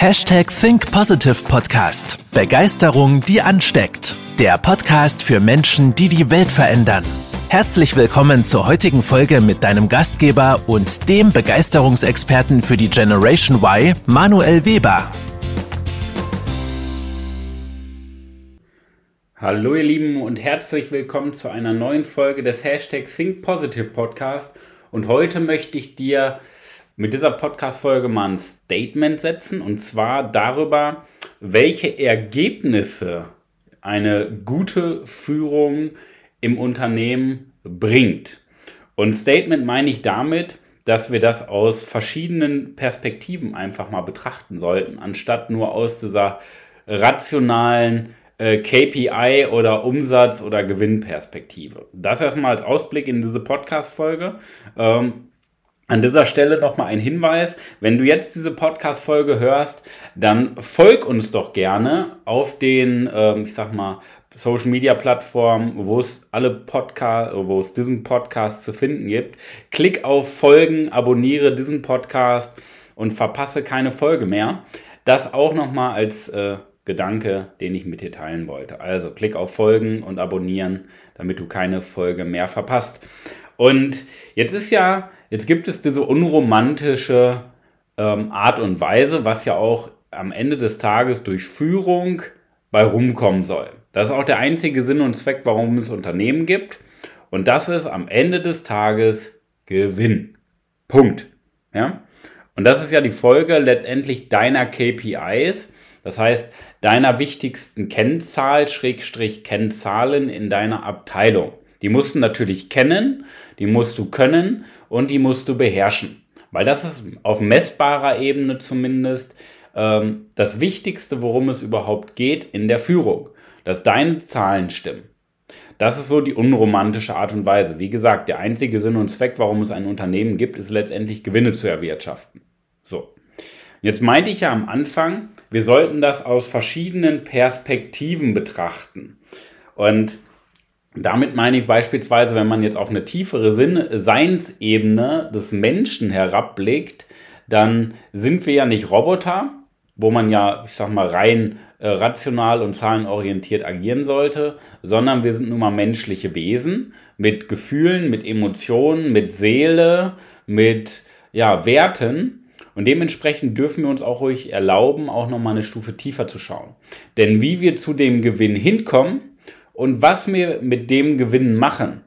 Hashtag Think Positive Podcast. Begeisterung, die ansteckt. Der Podcast für Menschen, die die Welt verändern. Herzlich willkommen zur heutigen Folge mit deinem Gastgeber und dem Begeisterungsexperten für die Generation Y, Manuel Weber. Hallo ihr Lieben und herzlich willkommen zu einer neuen Folge des Hashtag Think Positive Podcast. Und heute möchte ich dir mit dieser Podcast-Folge mal ein Statement setzen und zwar darüber, welche Ergebnisse eine gute Führung im Unternehmen bringt. Und Statement meine ich damit, dass wir das aus verschiedenen Perspektiven einfach mal betrachten sollten, anstatt nur aus dieser rationalen äh, KPI oder Umsatz- oder Gewinnperspektive. Das erstmal als Ausblick in diese Podcast-Folge. Ähm, an dieser Stelle nochmal ein Hinweis, wenn du jetzt diese Podcast-Folge hörst, dann folg uns doch gerne auf den, ähm, ich sag mal, Social Media Plattformen, wo es alle Podcast, wo es diesen Podcast zu finden gibt. Klick auf Folgen, abonniere diesen Podcast und verpasse keine Folge mehr. Das auch nochmal als äh, Gedanke, den ich mit dir teilen wollte. Also klick auf Folgen und abonnieren, damit du keine Folge mehr verpasst. Und jetzt ist ja Jetzt gibt es diese unromantische ähm, Art und Weise, was ja auch am Ende des Tages durch Führung bei rumkommen soll. Das ist auch der einzige Sinn und Zweck, warum es Unternehmen gibt. Und das ist am Ende des Tages Gewinn. Punkt. Ja? Und das ist ja die Folge letztendlich deiner KPIs. Das heißt, deiner wichtigsten Kennzahl, Schrägstrich Kennzahlen in deiner Abteilung. Die musst du natürlich kennen, die musst du können und die musst du beherrschen. Weil das ist auf messbarer Ebene zumindest ähm, das Wichtigste, worum es überhaupt geht in der Führung. Dass deine Zahlen stimmen. Das ist so die unromantische Art und Weise. Wie gesagt, der einzige Sinn und Zweck, warum es ein Unternehmen gibt, ist letztendlich Gewinne zu erwirtschaften. So. Jetzt meinte ich ja am Anfang, wir sollten das aus verschiedenen Perspektiven betrachten. Und damit meine ich beispielsweise, wenn man jetzt auf eine tiefere Sinn Seinsebene des Menschen herabblickt, dann sind wir ja nicht Roboter, wo man ja, ich sag mal, rein äh, rational und zahlenorientiert agieren sollte, sondern wir sind nun mal menschliche Wesen mit Gefühlen, mit Emotionen, mit Seele, mit ja, Werten. Und dementsprechend dürfen wir uns auch ruhig erlauben, auch nochmal eine Stufe tiefer zu schauen. Denn wie wir zu dem Gewinn hinkommen, und was wir mit dem Gewinn machen,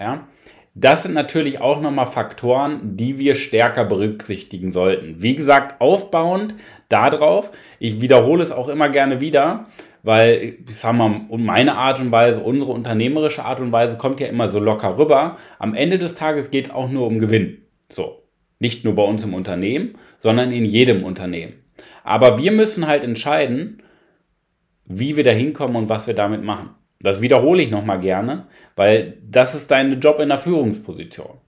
ja, das sind natürlich auch nochmal Faktoren, die wir stärker berücksichtigen sollten. Wie gesagt, aufbauend darauf, ich wiederhole es auch immer gerne wieder, weil, ich sag mal, meine Art und Weise, unsere unternehmerische Art und Weise kommt ja immer so locker rüber. Am Ende des Tages geht es auch nur um Gewinn. So. Nicht nur bei uns im Unternehmen, sondern in jedem Unternehmen. Aber wir müssen halt entscheiden, wie wir da hinkommen und was wir damit machen. Das wiederhole ich nochmal gerne, weil das ist dein Job in der Führungsposition.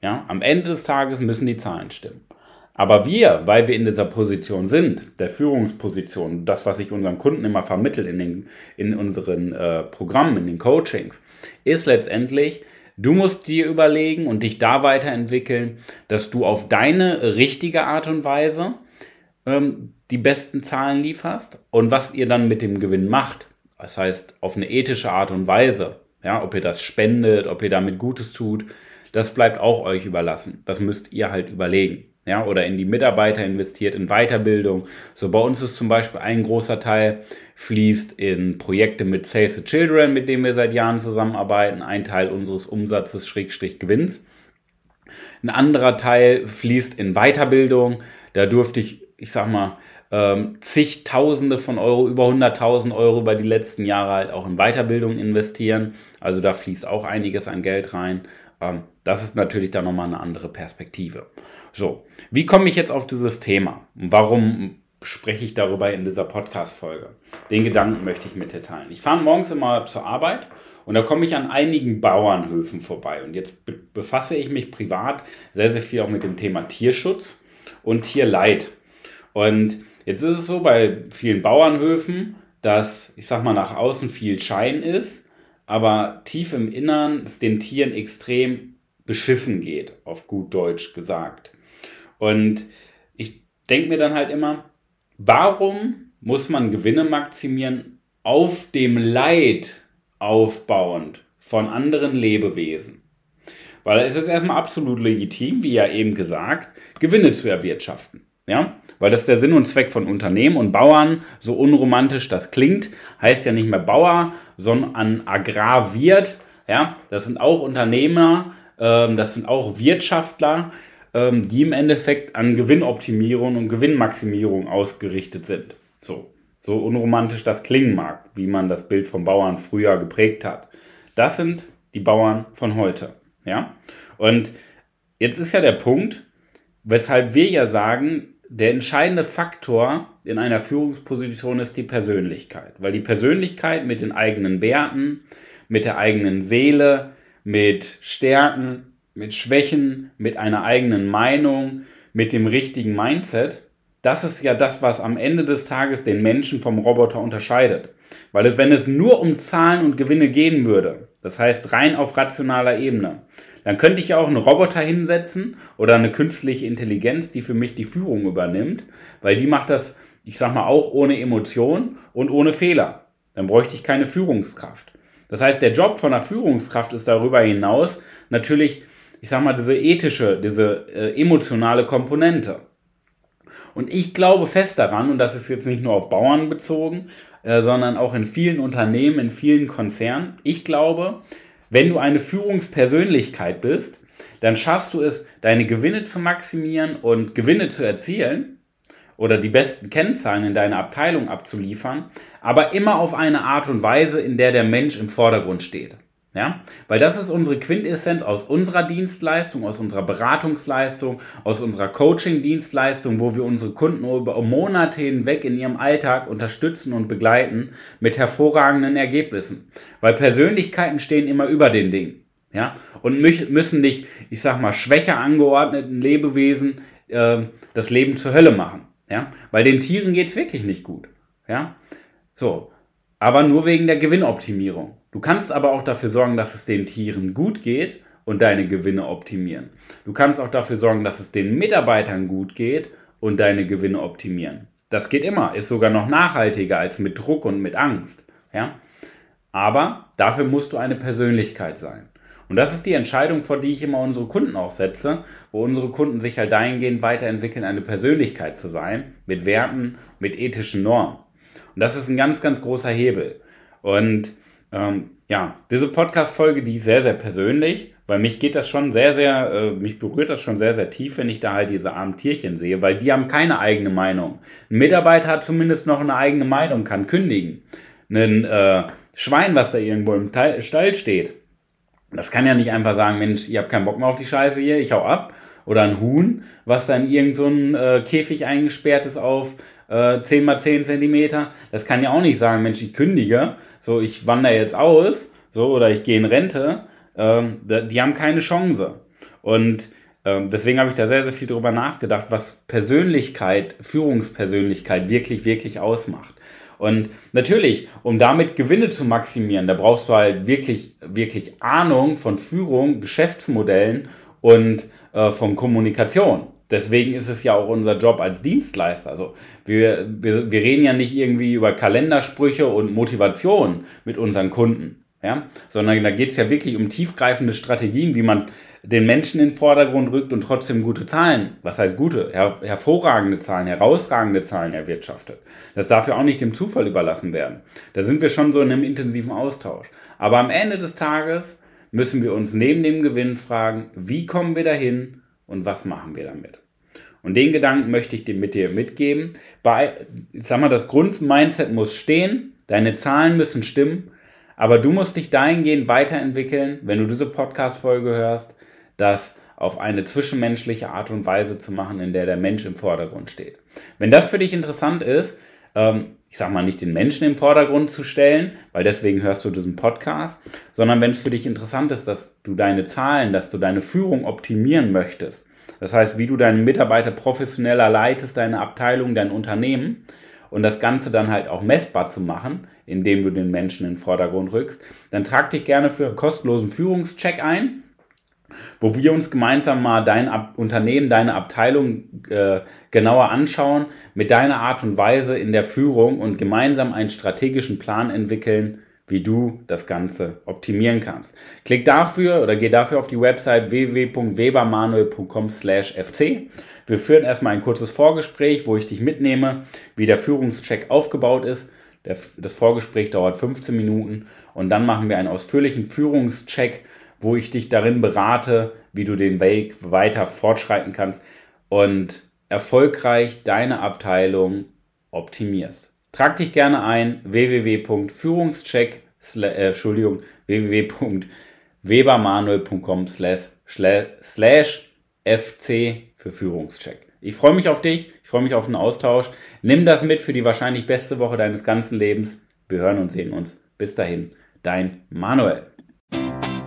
Ja, am Ende des Tages müssen die Zahlen stimmen. Aber wir, weil wir in dieser Position sind, der Führungsposition, das, was ich unseren Kunden immer vermittelt in, den, in unseren äh, Programmen, in den Coachings, ist letztendlich, du musst dir überlegen und dich da weiterentwickeln, dass du auf deine richtige Art und Weise ähm, die besten Zahlen lieferst und was ihr dann mit dem Gewinn macht. Das heißt, auf eine ethische Art und Weise. Ja, ob ihr das spendet, ob ihr damit Gutes tut, das bleibt auch euch überlassen. Das müsst ihr halt überlegen. Ja, oder in die Mitarbeiter investiert, in Weiterbildung. So bei uns ist zum Beispiel ein großer Teil fließt in Projekte mit Save the Children, mit denen wir seit Jahren zusammenarbeiten. Ein Teil unseres Umsatzes Schrägstrich Gewinns. Ein anderer Teil fließt in Weiterbildung. Da durfte ich, ich sag mal, ähm, zigtausende von Euro, über 100.000 Euro über die letzten Jahre halt auch in Weiterbildung investieren. Also da fließt auch einiges an Geld rein. Ähm, das ist natürlich dann nochmal eine andere Perspektive. So, wie komme ich jetzt auf dieses Thema? Warum spreche ich darüber in dieser Podcast-Folge? Den Gedanken möchte ich mit dir teilen. Ich fahre morgens immer zur Arbeit und da komme ich an einigen Bauernhöfen vorbei. Und jetzt be befasse ich mich privat sehr, sehr viel auch mit dem Thema Tierschutz und Tierleid. Und Jetzt ist es so bei vielen Bauernhöfen, dass, ich sag mal, nach außen viel Schein ist, aber tief im Innern es den Tieren extrem beschissen geht, auf gut Deutsch gesagt. Und ich denke mir dann halt immer, warum muss man Gewinne maximieren auf dem Leid aufbauend von anderen Lebewesen? Weil es ist erstmal absolut legitim, wie ja eben gesagt, Gewinne zu erwirtschaften. Ja? Weil das ist der Sinn und Zweck von Unternehmen und Bauern, so unromantisch das klingt, heißt ja nicht mehr Bauer, sondern Agrarwirt. Ja? Das sind auch Unternehmer, ähm, das sind auch Wirtschaftler, ähm, die im Endeffekt an Gewinnoptimierung und Gewinnmaximierung ausgerichtet sind. So, so unromantisch das klingen mag, wie man das Bild vom Bauern früher geprägt hat. Das sind die Bauern von heute. Ja? Und jetzt ist ja der Punkt, weshalb wir ja sagen, der entscheidende Faktor in einer Führungsposition ist die Persönlichkeit, weil die Persönlichkeit mit den eigenen Werten, mit der eigenen Seele, mit Stärken, mit Schwächen, mit einer eigenen Meinung, mit dem richtigen Mindset, das ist ja das, was am Ende des Tages den Menschen vom Roboter unterscheidet. Weil wenn es nur um Zahlen und Gewinne gehen würde, das heißt rein auf rationaler Ebene, dann könnte ich ja auch einen Roboter hinsetzen oder eine künstliche Intelligenz, die für mich die Führung übernimmt, weil die macht das, ich sag mal, auch ohne Emotion und ohne Fehler. Dann bräuchte ich keine Führungskraft. Das heißt, der Job von einer Führungskraft ist darüber hinaus natürlich, ich sag mal, diese ethische, diese äh, emotionale Komponente. Und ich glaube fest daran, und das ist jetzt nicht nur auf Bauern bezogen, äh, sondern auch in vielen Unternehmen, in vielen Konzernen, ich glaube, wenn du eine Führungspersönlichkeit bist, dann schaffst du es, deine Gewinne zu maximieren und Gewinne zu erzielen oder die besten Kennzahlen in deiner Abteilung abzuliefern, aber immer auf eine Art und Weise, in der der Mensch im Vordergrund steht. Ja, weil das ist unsere Quintessenz aus unserer Dienstleistung, aus unserer Beratungsleistung, aus unserer Coaching-Dienstleistung, wo wir unsere Kunden über Monate hinweg in ihrem Alltag unterstützen und begleiten mit hervorragenden Ergebnissen. Weil Persönlichkeiten stehen immer über den Dingen. Ja, und müssen nicht, ich sag mal, schwächer angeordneten Lebewesen äh, das Leben zur Hölle machen. Ja, weil den Tieren geht's wirklich nicht gut. Ja, so. Aber nur wegen der Gewinnoptimierung. Du kannst aber auch dafür sorgen, dass es den Tieren gut geht und deine Gewinne optimieren. Du kannst auch dafür sorgen, dass es den Mitarbeitern gut geht und deine Gewinne optimieren. Das geht immer, ist sogar noch nachhaltiger als mit Druck und mit Angst. Ja? Aber dafür musst du eine Persönlichkeit sein. Und das ist die Entscheidung, vor die ich immer unsere Kunden auch setze, wo unsere Kunden sich halt dahingehend weiterentwickeln, eine Persönlichkeit zu sein, mit Werten, mit ethischen Normen. Und das ist ein ganz, ganz großer Hebel. Und ähm, ja, diese Podcast-Folge, die ist sehr, sehr persönlich, weil mich geht das schon sehr, sehr, äh, mich berührt das schon sehr, sehr tief, wenn ich da halt diese armen Tierchen sehe, weil die haben keine eigene Meinung. Ein Mitarbeiter hat zumindest noch eine eigene Meinung, kann kündigen. Ein äh, Schwein, was da irgendwo im Stall steht, das kann ja nicht einfach sagen, Mensch, ihr habt keinen Bock mehr auf die Scheiße hier, ich hau ab. Oder ein Huhn, was dann irgend so ein äh, Käfig eingesperrt ist auf äh, 10 mal 10 Zentimeter. Das kann ja auch nicht sagen, Mensch, ich kündige, so ich wandere jetzt aus, so oder ich gehe in Rente. Ähm, die haben keine Chance. Und ähm, deswegen habe ich da sehr, sehr viel drüber nachgedacht, was Persönlichkeit, Führungspersönlichkeit wirklich, wirklich ausmacht. Und natürlich, um damit Gewinne zu maximieren, da brauchst du halt wirklich, wirklich Ahnung von Führung, Geschäftsmodellen und äh, von Kommunikation. Deswegen ist es ja auch unser Job als Dienstleister. Also wir, wir, wir reden ja nicht irgendwie über Kalendersprüche und Motivation mit unseren Kunden, ja? sondern da geht es ja wirklich um tiefgreifende Strategien, wie man den Menschen in den Vordergrund rückt und trotzdem gute Zahlen, was heißt gute, her, hervorragende Zahlen, herausragende Zahlen erwirtschaftet. Das darf ja auch nicht dem Zufall überlassen werden. Da sind wir schon so in einem intensiven Austausch. Aber am Ende des Tages müssen wir uns neben dem Gewinn fragen, wie kommen wir dahin und was machen wir damit? Und den Gedanken möchte ich dir mit dir mitgeben. Bei, ich sag mal, das Grundmindset muss stehen, deine Zahlen müssen stimmen, aber du musst dich dahingehend weiterentwickeln, wenn du diese Podcast-Folge hörst, das auf eine zwischenmenschliche Art und Weise zu machen, in der der Mensch im Vordergrund steht. Wenn das für dich interessant ist, ähm, ich sag mal, nicht den Menschen im Vordergrund zu stellen, weil deswegen hörst du diesen Podcast, sondern wenn es für dich interessant ist, dass du deine Zahlen, dass du deine Führung optimieren möchtest, das heißt, wie du deinen Mitarbeiter professioneller leitest, deine Abteilung, dein Unternehmen und das Ganze dann halt auch messbar zu machen, indem du den Menschen in den Vordergrund rückst, dann trag dich gerne für einen kostenlosen Führungscheck ein. Wo wir uns gemeinsam mal dein Ab Unternehmen, deine Abteilung äh, genauer anschauen, mit deiner Art und Weise in der Führung und gemeinsam einen strategischen Plan entwickeln, wie du das Ganze optimieren kannst. Klick dafür oder geh dafür auf die Website www.webermanuel.com/fc. Wir führen erstmal ein kurzes Vorgespräch, wo ich dich mitnehme, wie der Führungscheck aufgebaut ist. das Vorgespräch dauert 15 Minuten und dann machen wir einen ausführlichen Führungscheck, wo ich dich darin berate, wie du den Weg weiter fortschreiten kannst und erfolgreich deine Abteilung optimierst. Trag dich gerne ein www.führungscheck äh, Entschuldigung www.webermanuel.com slash, fc für Führungscheck. Ich freue mich auf dich, ich freue mich auf den Austausch. Nimm das mit für die wahrscheinlich beste Woche deines ganzen Lebens. Wir hören und sehen uns. Bis dahin, dein Manuel.